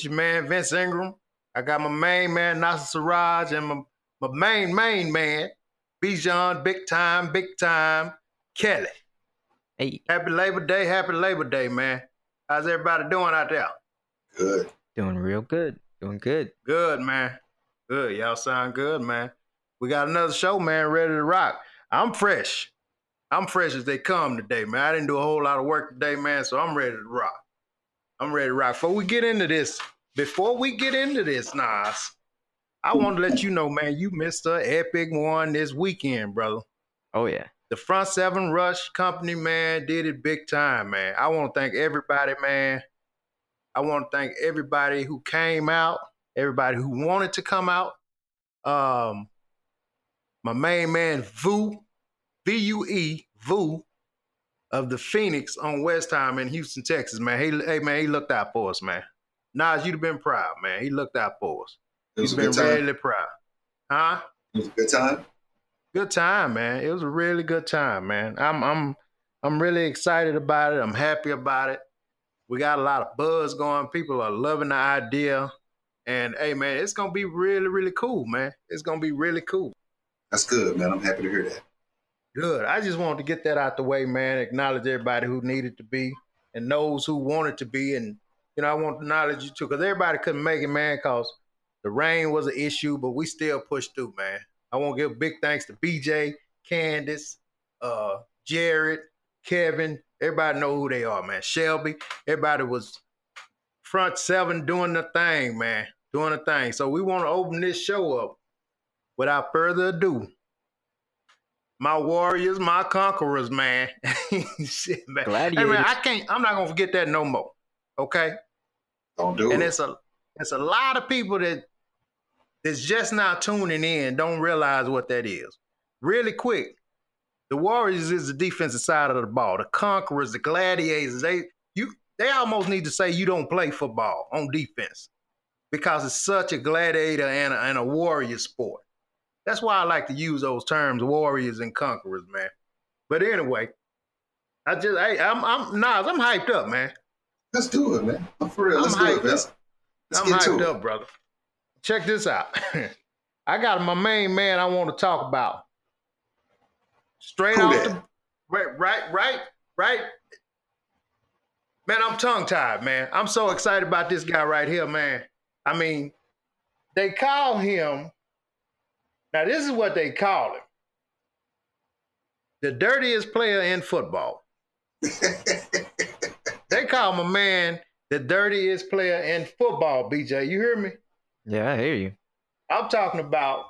This your man Vince Ingram. I got my main man Nasser Siraj and my, my main main man Bijan, big time, big time Kelly. Hey, Happy Labor Day, happy Labor Day, man. How's everybody doing out there? Good. doing real good. Doing good. Good, man. Good. Y'all sound good, man. We got another show, man, ready to rock. I'm fresh. I'm fresh as they come today, man. I didn't do a whole lot of work today, man, so I'm ready to rock. I'm ready to rock. Before we get into this, before we get into this, Nas, I want to let you know, man, you missed an epic one this weekend, brother. Oh yeah. The Front Seven Rush Company, man, did it big time, man. I want to thank everybody, man. I want to thank everybody who came out, everybody who wanted to come out. Um, my main man, Vu, V U E, Vu, of the Phoenix on Westheimer in Houston, Texas, man. He, hey, man, he looked out for us, man. Nas, you'd have been proud, man. He looked out for us. It was He's a been time. really proud. Huh? It was a good time. good time, man. It was a really good time, man. I'm I'm I'm really excited about it. I'm happy about it. We got a lot of buzz going. People are loving the idea. And hey man, it's gonna be really, really cool, man. It's gonna be really cool. That's good, man. I'm happy to hear that. Good. I just wanted to get that out the way, man. Acknowledge everybody who needed to be and those who wanted to be. And you know, I want to acknowledge you too, because everybody couldn't make it, man, because the rain was an issue, but we still pushed through, man. I want to give big thanks to BJ, Candace, uh, Jared, Kevin. Everybody know who they are, man. Shelby. Everybody was front seven doing the thing, man. Doing the thing. So we want to open this show up without further ado. My warriors, my conquerors, man. Shit, man. Hey, man, I can't. I'm not gonna forget that no more. Okay. Don't do And it. it's a it's a lot of people that that's just now tuning in don't realize what that is. Really quick, the Warriors is the defensive side of the ball. The Conquerors, the Gladiators, they you they almost need to say you don't play football on defense because it's such a gladiator and a, and a warrior sport. That's why I like to use those terms, warriors and conquerors, man. But anyway, I just hey, I'm I'm Nas, I'm hyped up, man. Let's do it, man. I'm for real. I'm Let's do it, up. Let's I'm get to hyped it. up, brother. Check this out. I got my main man I want to talk about. Straight Who off that? the right, right, right, right. Man, I'm tongue tied, man. I'm so excited about this guy right here, man. I mean, they call him. Now, this is what they call him. The dirtiest player in football. They call my man the dirtiest player in football, BJ. You hear me? Yeah, I hear you. I'm talking about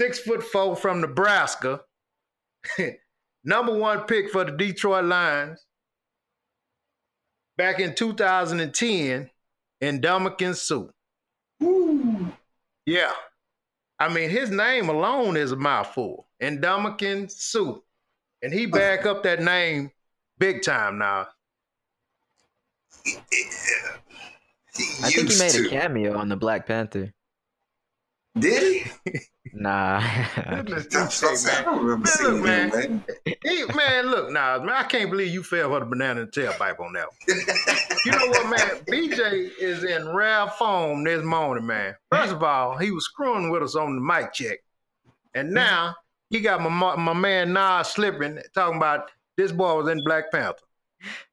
six foot four from Nebraska, number one pick for the Detroit Lions back in 2010 in Ndamukong Suh. Woo. Yeah. I mean, his name alone is a mouthful. Ndamukong Suh. And he back up that name big time now. Yeah. I think he made to. a cameo on the Black Panther. Did he? Nah. Goodness, I DJ, man. don't remember Man, seeing look, him, man. man. He, man, look, now, man, I can't believe you fell for the banana and tailpipe on that one. You know what, man? BJ is in rare form this morning, man. First of all, he was screwing with us on the mic check. And now he got my my, my man Nas slipping, talking about this boy was in Black Panther.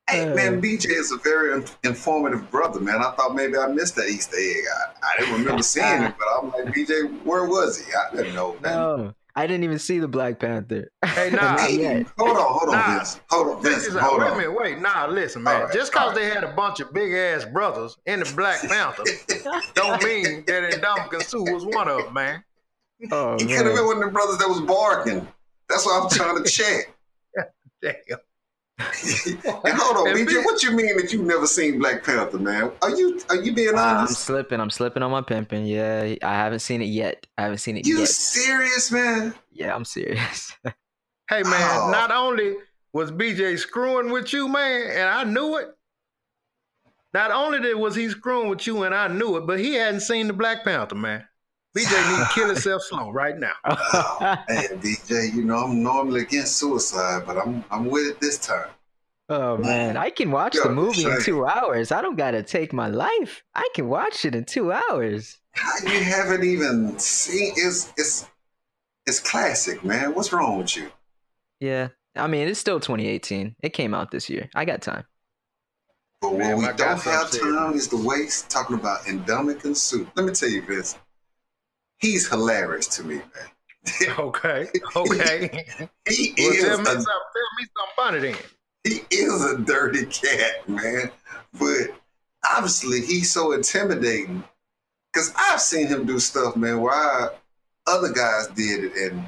Hey, Uh. man, BJ is a very informative brother, man. I thought maybe I missed that Easter egg. I, I didn't remember seeing it, but I'm like, BJ, where was he? I didn't know, man. no, I didn't even see the Black Panther. Hey, nah. Hey, hold on, hold on, Nah. Vince. Hold on, Check Vince. this. Hold Wait a on. minute, wait. Nah, listen, man. All right, Just because all they had a bunch of big ass brothers in the Black Panther don't mean that Ndamukong Suh was one of them, man. Oh He could have been one of the brothers that was barking. That's what I'm trying to check. Damn. and hold on, BJ, what you mean that you never seen Black Panther, man? Are you are you being uh, honest? I'm slipping. I'm slipping on my pimping. Yeah, I haven't seen it yet. I haven't seen it yet. You yet. serious, man? Yeah, I'm serious. Hey man, Oh. not only was BJ screwing with you, man, and I knew it. Not only did was he screwing with you and I knew it, but he hadn't seen the Black Panther, man. BJ need to kill himself slow right now. Oh, man, DJ, you know I'm normally against suicide, but I'm I'm with it this time. Oh man, I can watch Yo, the movie in two hours. I don't gotta take my life. I can watch it in two hours. You haven't even seen? It's it's it's classic, man. What's wrong with you? Yeah, I mean it's still 2018. It came out this year. I got time. But Man, what we don't have time is the waste talking about Ndamukong Suh. Let me tell you this. He's hilarious to me, man. Okay. Okay. He well, is tell me a something. Tell me something funny then. he is a dirty cat, man. But obviously, he's so intimidating. Cause I've seen him do stuff, man, where I, other guys did it, and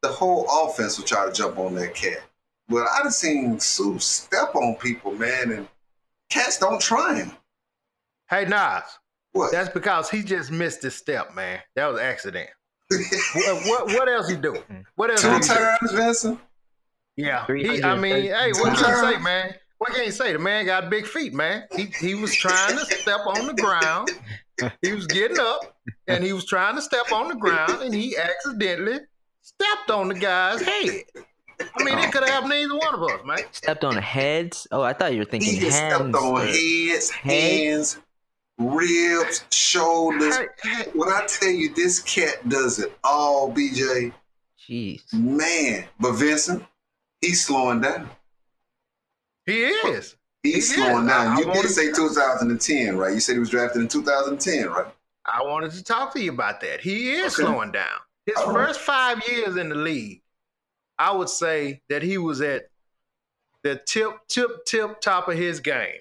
the whole offense would try to jump on that cat. But I done seen Suh step on people, man, and cats don't try him. Hey Nas, What? that's because he just missed his step, man. That was an accident. what, what what else he do? Hmm. What else Two times, Vincent. Yeah. He, I mean, hey, what Two can you say, man? What can you say? The man got big feet, man. He he was trying to step on the ground. He was getting up and he was trying to step on the ground and he accidentally stepped on the guy's head. I mean, it oh. could have happened to either one of us, man. Stepped on heads. Oh, I thought you were thinking He just hands. stepped on heads, Head? hands, ribs, shoulders. Hey, hey, When I tell you this cat does it all, BJ, Jeez. man. But Vincent, he's slowing down. he is. He's He is. slowing down. I- I you did wanted- say 2010, right? You said he was drafted in 2010, right? I wanted to talk to you about that. He is Okay. slowing down. His All right. first five years in the league, I would say that he was at the tip, tip, tip top of his game.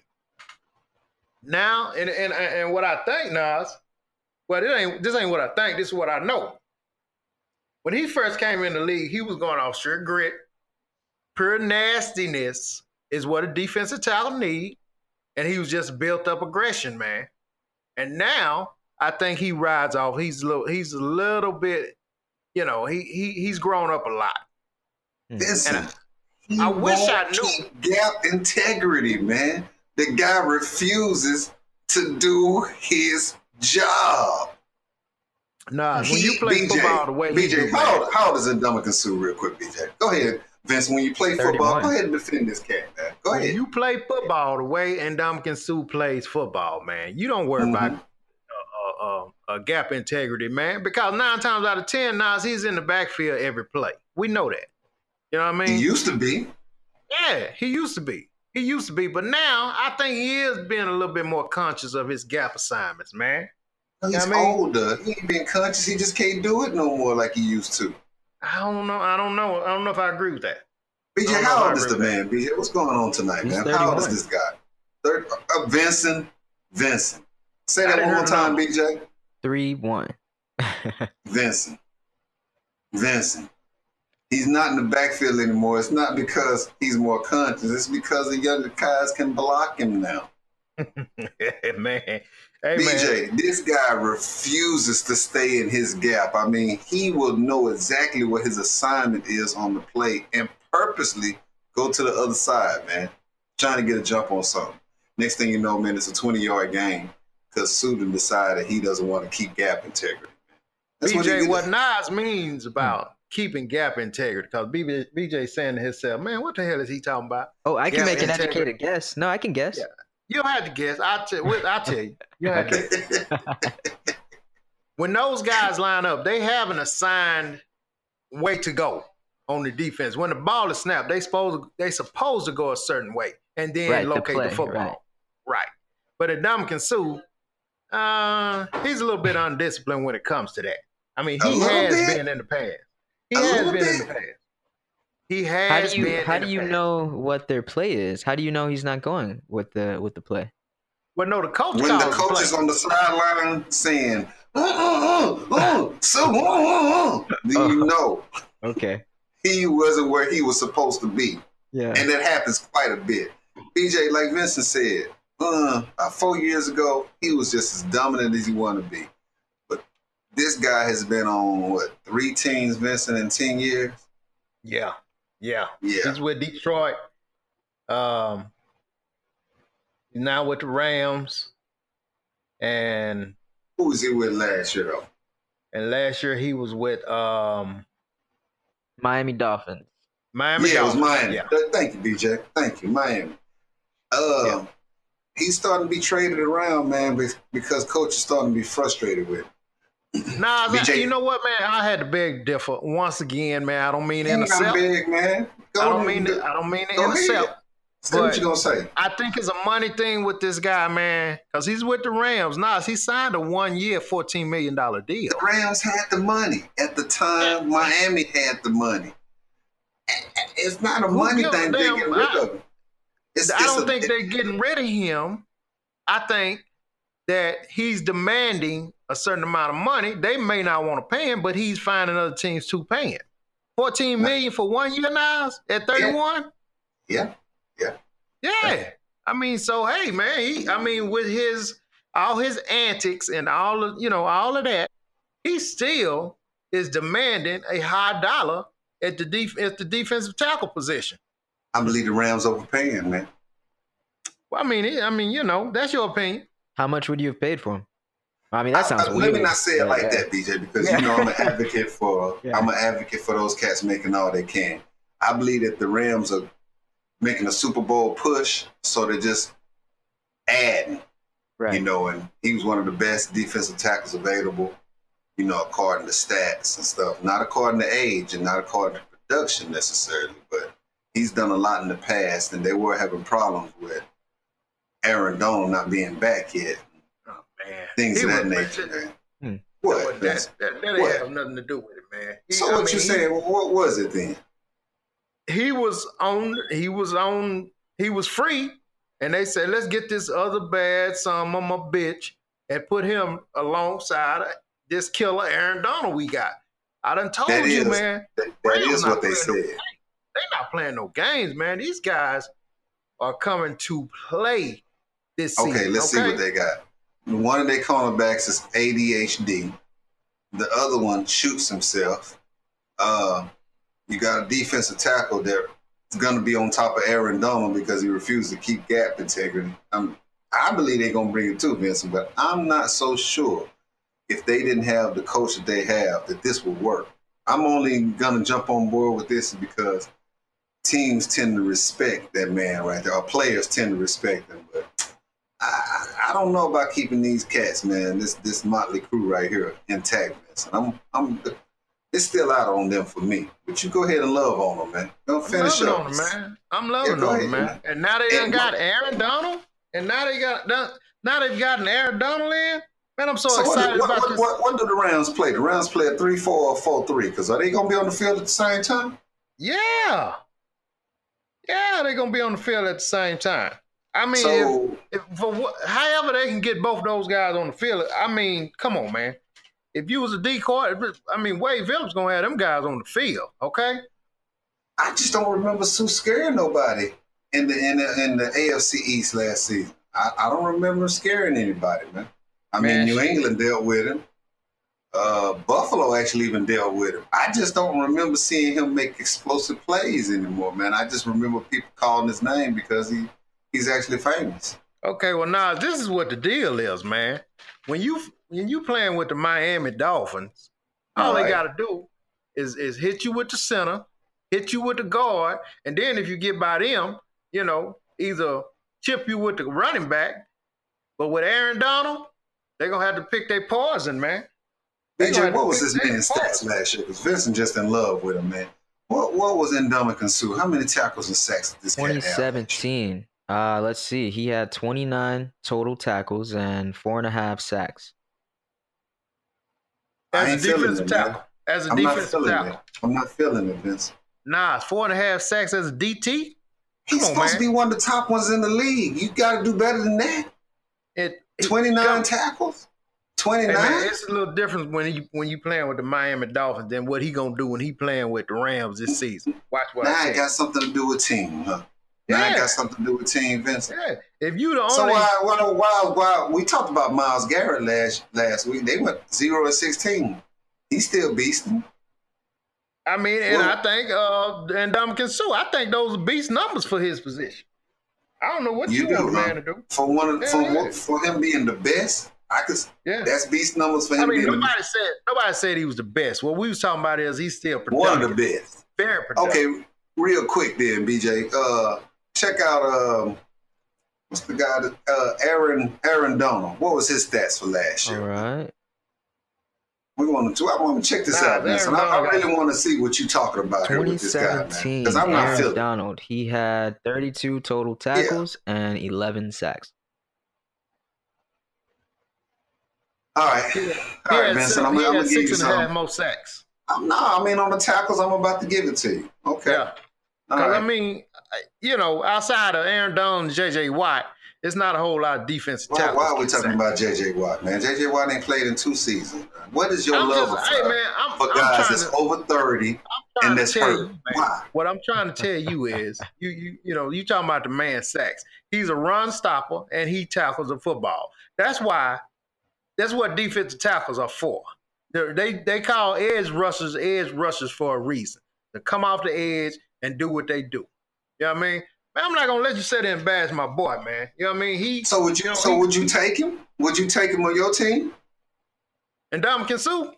Now, and and and what I think, Nas, well, it ain't this ain't what I think. This is what I know. When he first came in the league, he was going off sheer grit, pure nastiness is what a defensive tackle need, and he was just built up aggression, man. And now I think he rides off. He's a little, he's a little bit, you know, he he he's grown up a lot. Hmm. Vincent, And I he wish I knew. keep Gap integrity, man. The guy refuses to do his job. Nah, when you play BJ, football the way BJ, how, old, how old is Ndamukong Suh, real quick, BJ? Go ahead, Vince, When you play football, go ahead and defend this cat, man. Go when ahead. you play football the way Ndamukong Suh plays football, man, you don't worry about Mhm. uh, uh, uh, gap integrity, man, because nine times out of ten, Nas he's in the backfield every play. We know that. You know what I mean? He used to be. Yeah, he used to be. He used to be, but now I think he is being a little bit more conscious of his gap assignments, man. He's I mean- older. He ain't being conscious. He just can't do it no more like he used to. I don't know. I don't know. I don't know if I agree with that. BJ, how old is the man, BJ? What's going on tonight, He's man? How old is this guy? Third, uh, Vincent. Vincent. Say that one more time. BJ. Three one. Vincent. Vincent. He's not in the backfield anymore. It's not because he's more conscious. It's because the younger guys can block him now. man. Hey, man. BJ, this guy refuses to stay in his gap. I mean, he will know exactly what his assignment is on the play and purposely go to the other side, man, trying to get a jump on something. Next thing you know, man, it's a 20 yard game because Sudan decided he doesn't want to keep gap integrity. That's what BJ, did. what, Nas means about keeping gap integrity, because BJ, BJ saying to himself, man, what the hell is he talking about? Oh, I can Yeah, make an integrity. educated guess. No, I can guess. Yeah. You don't have to guess. I'll, tell I'll tell you. You have to when those guys line up, they have an assigned way to go on the defense. When the ball is snapped, they supposed they supposed to go a certain way and then Right, to locate play, the football. right. Right. But at Ndamukong Suh, uh, he's a little bit undisciplined when it comes to that. I mean, he has bit? been in the past. He A has little been in the past. He has. How has do you been how in do the you past. know what their play is? How do you know he's not going with the with the play? Well, no, the coach when the calls the coach is on the sideline saying, uh, uh, uh, uh, so, uh, uh, uh, then you know Okay. he wasn't where he was supposed to be. Yeah. And that happens quite a bit. BJ, like Vincent said, uh, about four years ago, he was just as dominant as he wanted to be. But this guy has been on, what, three teams, Vincent, in 10 years? Yeah, yeah. Yeah. He's with Detroit. Um, now with the Rams, and Who was he with last year, though? and last year he was with um Miami Dolphins. Miami yeah, it was Dolphins. Miami. Yeah, Thank you, BJ. Thank you, Miami. Uh, Yeah. he's starting to be traded around, man, be- because coach is starting to be frustrated with. him. Nah, BJ. you know what, man? I had to beg differ once again, man. I don't mean to He ain't got intercept. big, man. Go I don't mean to, I don't mean to intercept. What you gonna say? I think it's a money thing with this guy, man, because he's with the Rams. Nas, he signed a one year, $14 million deal. The Rams had the money at the time. Miami had the money. It's not a Who money thing. Damn? getting rid of him. It's, I it's don't a- think they're getting rid of him. I think that he's demanding a certain amount of money. They may not want to pay him, but he's finding other teams to pay him. 14 million for one year now at 31? Yeah. Yeah. Yeah. I mean, so hey, man, he, I mean, with his all his antics and all of you know, all of that, he still is demanding a high dollar at the def- at the defensive tackle position. I believe the Rams overpaying, man. Well, I mean, I mean, you know, that's your opinion. How much would you have paid for him? I mean, that sounds I- weird. Let me not say it like yeah. that, BJ, because Yeah. you know I'm an advocate for Yeah. I'm an advocate for those cats making all they can. I believe that the Rams are making a Super Bowl push, so they're just adding, you know, and he was one of the best defensive tackles available, you know, according to stats and stuff. Not according to age and not according to production necessarily, but he's done a lot in the past, and they were having problems with Aaron Donald not being back yet, man, things He of that was- nature, man. Hmm. What? But that, that, that What? didn't have nothing to do with it, man. He- So I what mean, you he- saying? What was it then? he was on he was on he was free and they said let's get this other bad son of a bitch and put him alongside this killer aaron donald we got i done told That you is- man That, that Rams is not what they playing no said. games. they not playing no games man these guys are coming to play this season Okay, let's see what they got. One of their cornerbacks is ADHD. The other one shoots himself. Uh, you got a defensive tackle that's going to be on top of Aaron Donald because he refused to keep gap integrity. Um, I believe they're going to bring it too, Vincent, but I'm not so sure if they didn't have the coach that they have that this would work. I'm only going to jump on board with this because teams tend to respect that man right there, or players tend to respect him. But I, I don't know about keeping these cats, man. This this motley crew right here intact. I'm I'm it's still out on them for me. But you go ahead and love on them, man. Don't I'm finish loving up. on them, man. I'm loving Yeah, on them, man. And now they done got Aaron Donald, and now they got. Now they've gotten Aaron Donald in. Man, I'm so, So excited what, about what, this. what, what do the Rams play? The Rams play a three four or four three. Because are they gonna be on the field at the same time? Yeah. Yeah, they're gonna be on the field at the same time. I mean, So if, if, for what, however they can get both those guys on the field, I mean, come on, man. If you was a decoy, I mean, Wade Phillips gonna have them guys on the field, okay? I just don't remember Suh scaring nobody in the in the in the AFC East last season. I, I don't remember scaring anybody, man. I mean, New. England dealt with him. Uh, Buffalo actually even dealt with him. I just don't remember seeing him make explosive plays anymore, man. I just remember people calling his name because he he's actually famous. Okay, well now this is what the deal is, man. When you when you playing with the Miami Dolphins, all, All they got to do is is hit you with the center, hit you with the guard, and then if you get by them, you know, either chip you with the running back. But with Aaron Donald, they're gonna have to pick their poison, man. They gonna BJ, have to what was pick this their man's stats poison. last year? Because Vincent just in love with him, man. What what was Ndamukong Suh? How many tackles and sacks did this cat have? 2017. Uh, let's see. He had 29 total tackles and four and a half sacks. I As a ain't defensive it, man. tackle. As a I'm defensive tackle. it. I'm not feeling it, Vince. Nah, four and a half sacks as a DT. He's Come on, supposed to be one of the top ones in the league. You got to do better than that. It, it 29 come- tackles? Hey, 29? man, it's a little different when you when you playing with the Miami Dolphins than what he gonna do when he playing with the Rams this season. Watch what now I it got something to do with team, huh? Now Yeah. got something to do with team, Vincent. Yeah, if you the only, So why, why, why, why, we talked about Myles Garrett last last week. They went 0 and 16. He's still beasting. I mean, and Well- I think uh and Ndamukong Suh, I think those are beast numbers for his position. I don't know what you, You do, want huh? man to do. For one of, for, Yeah, yeah. for him being the best, I could Yeah. that's beast numbers for him I mean, being the, nobody said nobody said he was the best. What we was talking about is he's still one productive. of the best. Very productive. Okay, real quick then, BJ. Uh, check out um, What's the guy that uh, Aaron Aaron Donald? What was his stats for last year? right. We want to. I want to check this Nah, out, man. So I, I really want to see what you're talking about here with this guy, man. Because I'm not Aaron feeling. Donald. He had 32 total tackles and 11 sacks. All right, He all had, right, Vincent. six- I'm, he I'm gonna give you six and a half some. more sacks. I'm, no, I mean on the tackles, I'm about to give it to you. Okay. Yeah. Because, right. I mean, you know, outside of Aaron Donald J.J. Watt, it's not a whole lot of defensive Why, tackles. why are we talking about JJ Watt, man? JJ Watt ain't played in two seasons. What is your I'm love just, for, hey, man, I'm, for I'm guys that's to, over 30 and that's hurt? you. Why? What I'm trying to tell you is, you you you know, you talking about the man sacks. He's a run stopper and he tackles the football. That's why. That's what defensive tackles are for. They're, they they call edge rushers edge rushers for a reason to come off the edge and do what they do. You know what I mean? Man, I'm not gonna let you sit there and bash my boy, man. You know what I mean? He So would you? know, so he- would you take him? Would you take him on your team? and Ndamukong Suh.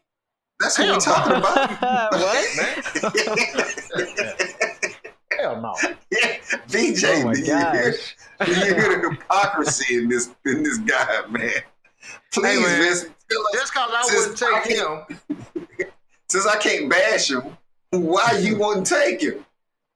That's what Hell we're talking about. what? Man. Hell no. Yeah, VJ, Oh my do you hear, gosh. do you hear the hypocrisy in this in this guy, man? Please, man. Vincent, tell us, Just cause I Since wouldn't I take can't- him, since I can't bash him, why you wouldn't take him?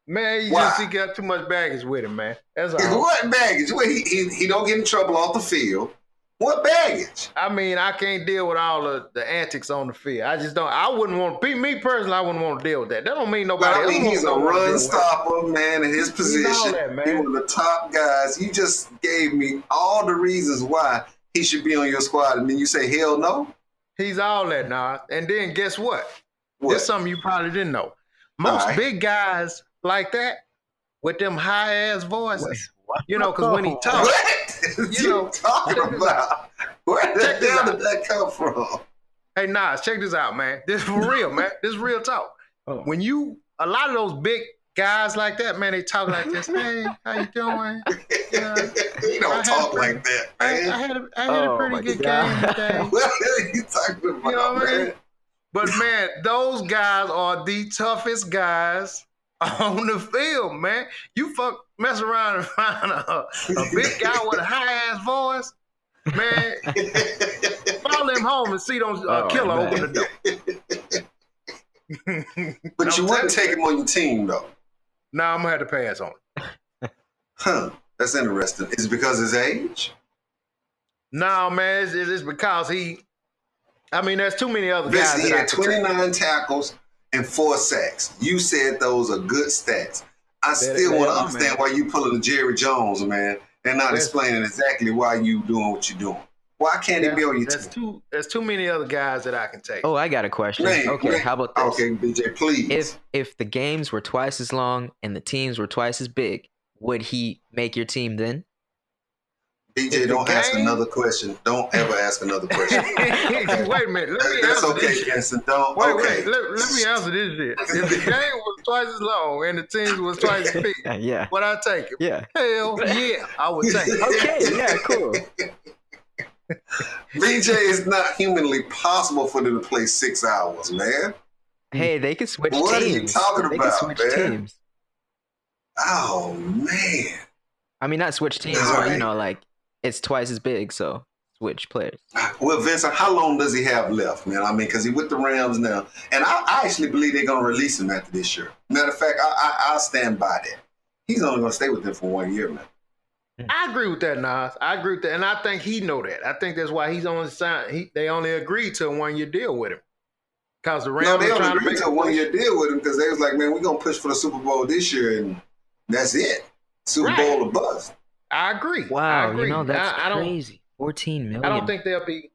Man, he Why? just he got too much baggage with him, man. That's all. What baggage? Well, he, he he don't get in trouble off the field. What baggage? I mean, I can't deal with all the, the antics on the field. I just don't. I wouldn't want to be me personally. I wouldn't want to deal with that. That don't mean But nobody. I mean, else he's a don't wanna deal run stopper, man, in his position. that, man. He one of the top guys. You just gave me all the reasons why he should be on your squad, and then you say hell no. He's all that now. And then guess what? What? This is something you probably didn't know. Most Alright. big guys like that with them high ass voices. You know, because when he talks, What? You you know, talking about? Where the hell did that come from? Hey Nas, check this out, man. This is for real, man. This is real talk. Oh. When you a lot of those big guys like that, man, they talk like this. Hey, how you doing? Yeah. you I don't talk to- like that, I, I had a, I had Oh, a pretty good God. game today. What are you talking about, You know what I mean? man? But man, those guys are the toughest guys on the field, man. You fuck mess around and find a, a big guy with a high ass voice, man. Follow him home and see those uh, Oh, killer man. open the door. But you wouldn't take him on your team, though. Nah, I'm gonna have to pass on it. Huh. That's interesting. Is it because of his age? No, man, it's, it's it's because he. I mean, there's too many other guys. He that I had 29 tackles and four sacks. You said those are good stats. I They- still want to understand man. why you pulling the Jerry Jones, man, and not That's- explaining exactly why you doing what you're doing. Why can't he be on your There's team? too there's too many other guys that I can take. Oh, I got a question. Name, okay, name. how about this? Okay, BJ, please. If if the games were twice as long and the teams were twice as big, would he make your team then? BJ, don't ask another question. Don't ever ask another question. wait a minute. Let me That's answer okay, this shit. Don't. Wait, okay. wait. Let, let me answer this shit. If the game was twice as long and the teams was twice as big, yeah. would I take it? Yeah. Hell yeah, I would take it. Okay. Yeah. Cool. BJ, it's not humanly possible for them to play six hours, man. Hey, they could switch What are you teams. talking they about, could switch man? teams. Oh man. I mean, not switch teams, but Alright. you know, like it's twice as big, so switch players. Well, Vincent, how long does he have left, man? I mean, because he with the Rams now, and I, I actually believe they're gonna release him after this year. Matter of fact, I, I I stand by that. He's only gonna stay with them for one year, man. I agree with that, Nas. I agree with that, and I think he know that. I think that's why he's only signed. He, they only agreed to a one year deal with him because the Rams No, they only trying to agreed make to a one year deal with him because they was like, man, we're gonna push for the Super Bowl this year, and that's it. Super Right. Bowl or bust. I agree. I Wow, agree. you know that's I, I don't. crazy. Fourteen million. I don't think they'll be.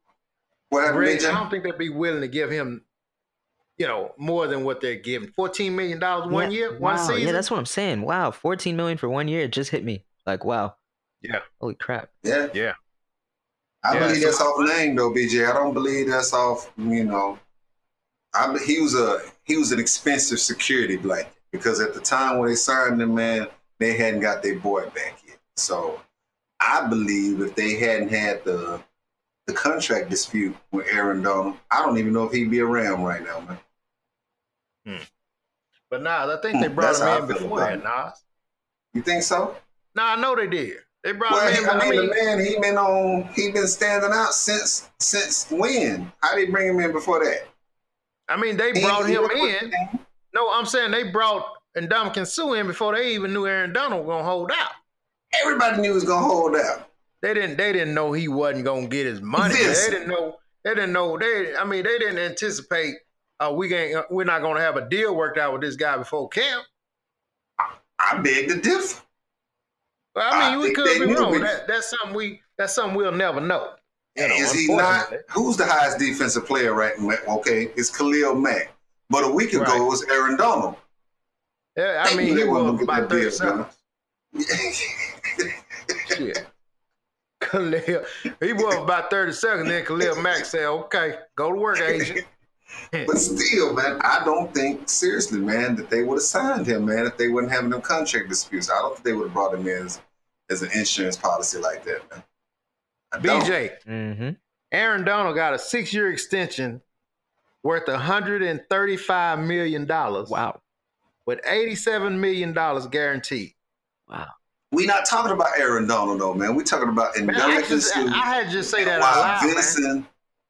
What happened, I don't think they'll be willing to give him, you know, more than what they're giving. Fourteen million dollars one Yeah, year, wow, one season. Yeah, that's what I'm saying. Wow, fourteen million for one year. It just hit me. Like, wow. Yeah. Holy crap. Yeah, yeah. I Yeah, believe so- that's off name though, BJ. I don't believe that's off. You know, I he was a he was an expensive security blanket because at the time when they signed him, man, they hadn't got their boy back yet. So I believe if they hadn't had the the contract dispute with Aaron Donald, I don't even know if he'd be around right now, man. But Nas, I think they Hmm, brought that's him in before that, Nas. You think so? Nah, I know they did. They brought Well, him in. I I mean, mean, the man, he been on, he been standing out since since when? How they bring him in before that? I mean, they brought he him in. No, I'm saying they brought Ndamukong Suh in before they even knew Aaron Donald was gonna hold out. Everybody knew he was gonna hold out. They didn't. They didn't know he wasn't gonna get his money. Listen. They didn't know. They didn't know. They. I mean, they didn't anticipate. Uh, we ain't. We're not gonna have a deal worked out with this guy before camp. I beg to differ. I mean, I we could be wrong. That, that's something we. That's something we'll never know. You know, Is he not? Who's the highest defensive player right now? Okay, it's Khalil Mack. But a week ago Right. it was Aaron Donald. Yeah, I They mean, he was about get thirty that deal, seconds. Shit. Khalil, he was about thirty seconds. Then Khalil Mack said, "Okay, go to work, agent." but still, man, I don't think seriously, man, that they would have signed him, man, if they wouldn't having them contract disputes. I don't think they would have brought him in as, as an insurance policy like that, man. I. BJ, Mm-hmm. Aaron Donald got a six-year extension worth hundred and thirty-five million dollars. Wow. with eighty-seven million dollars guaranteed. Wow. We not talking about Aaron Donald, though, man. We talking about Man, I, Ndamukong just, I, I had to just say that out While loud, man. Vincent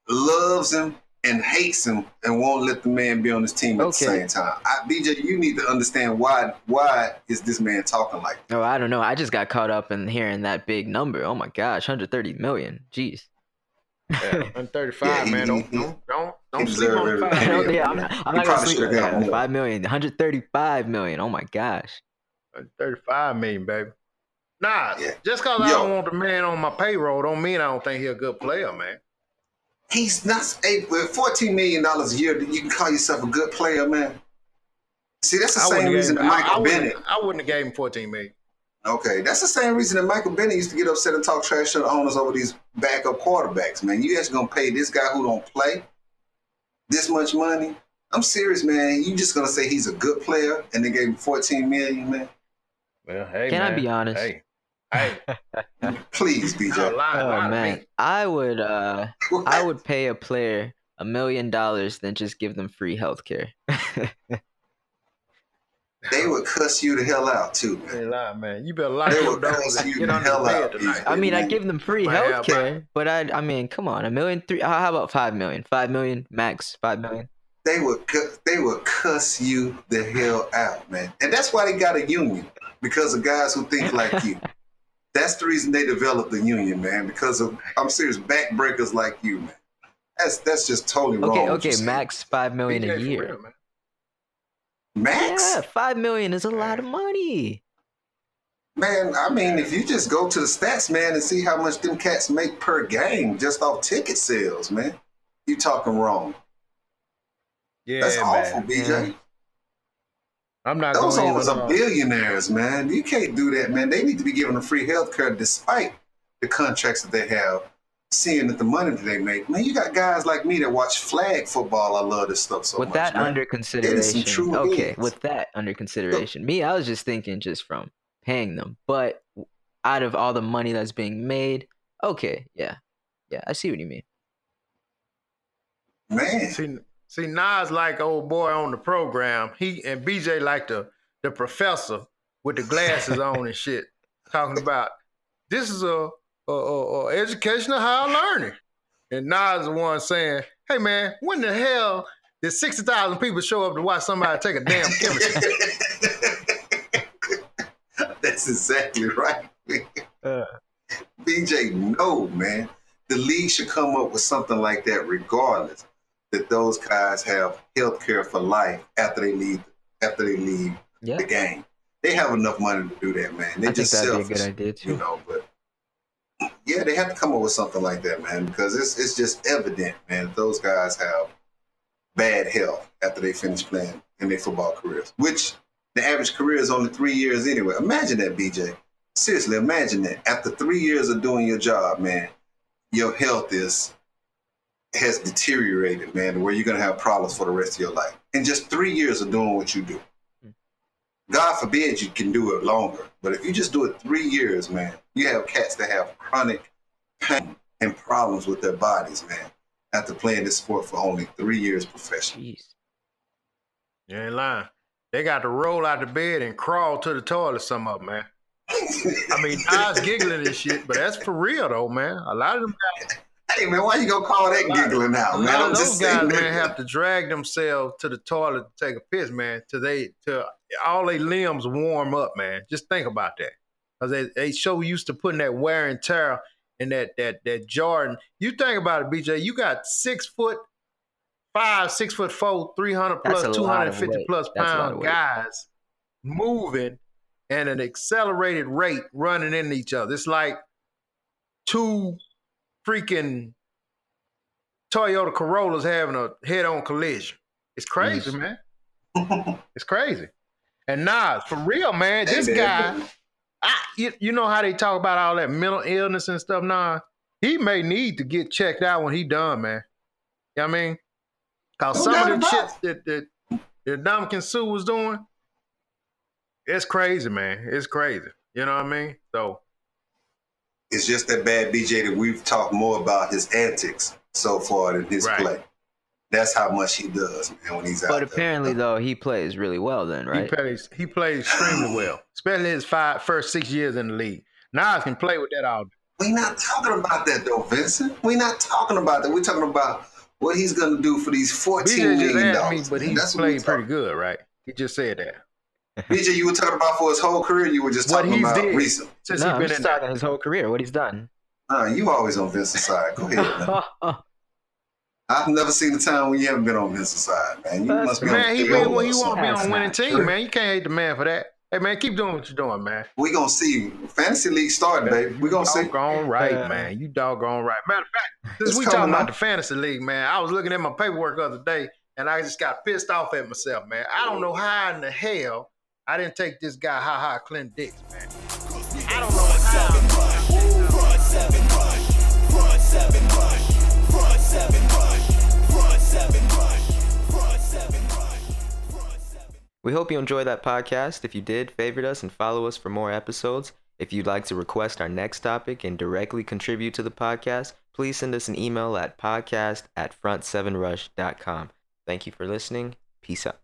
loves him and hates him and won't let the man be on his team at Okay. the same time. I, BJ, you need to understand why. Why is this man talking like? that? Oh, I don't know. I just got caught up in hearing that big number. Oh my gosh, 130 million. Jeez. Yeah, I'm 35, Yeah, he- man. Don't he- don't don't, don't sleep on five. penny. Yeah, yeah, I'm not, I'm not gonna sleep. should've Yeah. Five million, 135 million. Oh my gosh. 35 million, baby. Nah, Yeah. just cause I don't want the man on my payroll don't mean I don't think he a good player, man. He's not. Hey, with fourteen million dollars a year, you can call yourself a good player, man. See, that's the I same reason that him, I, I Michael wouldn't, Bennett. I wouldn't have gave him 14 million. Okay, that's the same reason that Michael Bennett used to get upset and talk trash to the owners over these backup quarterbacks. Man, you guys gonna pay this guy who don't play this much money? I'm serious, man. You just gonna say he's a good player and they gave him 14 million, man? Well, hey, Can I be honest? Hey, hey, Please, BJ. lie, lie Oh man. I would uh I would pay a player a million dollars than just give them free health care. They would cuss you the hell out too, man. Hey, lie, man. You better lock They your would doors cuss and you get the hell the bed out, tonight. I mean, I give them free Might health care, but I I mean, come on, a million three. How about five million? Five million max. Five million. They would cu- they would cuss you the hell out, man. And that's why they got a union because of guys who think like you. That's the reason they developed the union, man. Because of I'm serious backbreakers like you, man. That's that's just totally wrong. Okay, okay, max five million BJ a year. real, man. Max, Yeah, five million is a lot of money. man. I mean, if you just go to the stats, man, and see how much them cats make per game just off ticket sales, man, you talking wrong. Yeah, That's man. awful, BJ. I'm not Those going owners are billionaires, man. You can't do that, man. They need to be given a free health care despite the contracts that they have, seeing that the money that they make. Man, you got guys like me that watch flag football. I love this stuff so with much. that man. under consideration, true okay, needs. with that under consideration, me, I was just thinking just from paying them, but out of all the money that's being made, okay, yeah, yeah, I see what you mean. man, See, see, Nas like old boy on the program. He and BJ like the the professor with the glasses on and shit, talking about this is a, a, a, a educational higher learning. And Nas the one saying, "Hey man, when the hell did sixty thousand people show up to watch somebody take a damn chemistry?" That's exactly right. Uh. BJ, no, man. The league should come up with something like that, regardless that those guys have health care for life after they leave after they leave Yeah, the game. They have enough money to do that, man. I think just that'd selfish, be a good idea too. you know. But yeah, they have to come up with something like that, man, because it's it's just evident, man. that Those guys have bad health after they finish playing in their football careers, which the average career is only three years anyway. Imagine that, BJ. Seriously, imagine that. After three years of doing your job, man, your health is has deteriorated, man, where you're gonna have problems for the rest of your life. In just three years of doing what you do. Hmm. God forbid you can do it longer. But if you just do it three years, man, you have cats that have chronic pain and problems with their bodies, man, after playing this sport for only three years professionally. Jeez. You ain't lying. They got to roll out the bed and crawl to the toilet. Some of them, man. I mean, Nas giggling and shit, but that's for real though, man. A lot of them guys, Hey man, why you gonna call that giggling a out, man? I'm of those just guys, saying. man, have to drag themselves to the toilet to take a piss, man. To they to all their limbs warm up, man. Just think about that, because they they so used to putting that wear and tear in that that that Jordan. You think about it, BJ. You got six foot five, six foot four, three hundred plus, two hundred fifty plus plus, a two lot hundred of fifty weight. plus That's a lot pound guys moving at an accelerated rate, running into each other. It's like two freaking Toyota Corollas having a head-on collision. It's crazy, man. It's crazy. And Nas, for real, man, Hey, this man. guy, I, you, you know how they talk about all that mental illness and stuff, Nas? He may need to get checked out when he done, man. You know what I mean? Cause some of the shit that that, that Ndamukong Suh was doing, it's crazy, man. It's crazy. You know what I mean? So It's just that bad BJ that we've talked more about his antics so far than his Right. play. That's how much he does, man, when he's out But there. apparently, though, he plays really well. Then, right? he plays he plays extremely well, especially his five first six years in the league. Nas can play with that all day. we not talking about that though, Vincent. We're not talking about that. We're talking about what he's gonna do for these fourteen BJ just million asked me, dollars. but man. he That's played pretty good, right? He just said that. BJ, you were talking about for his whole career. You were just What talking he's about did. recent. Since no, he I'm been just in there. talking his whole career. What he's done. Nah, you always on Vincent's side. Go ahead, man. I've never seen a time when you haven't been on Vincent's side, man. You That's must be Man, on he the been when you field or want to be on a winning team, true. man. You can't hate the man for that. Hey man, keep doing what you're doing, man. We gonna see fantasy league starting, baby. We gonna see. Doggone right, Uh, man. You doggone right. Matter of fact, since It's we talking coming about the fantasy league, man, I was looking at my paperwork the other day, and I just got pissed off at myself, man. I don't know how in the hell I didn't take this guy, ha ha, Clint Dix, man. I don't know how. Front seven rush, front seven rush, front seven rush, front seven rush, front seven rush, front seven. We hope you enjoyed that podcast. If you did, favorite us and follow us for more episodes. If you'd like to request our next topic and directly contribute to the podcast, please send us an email at podcast at front7rush.com. Thank you for listening. Peace out.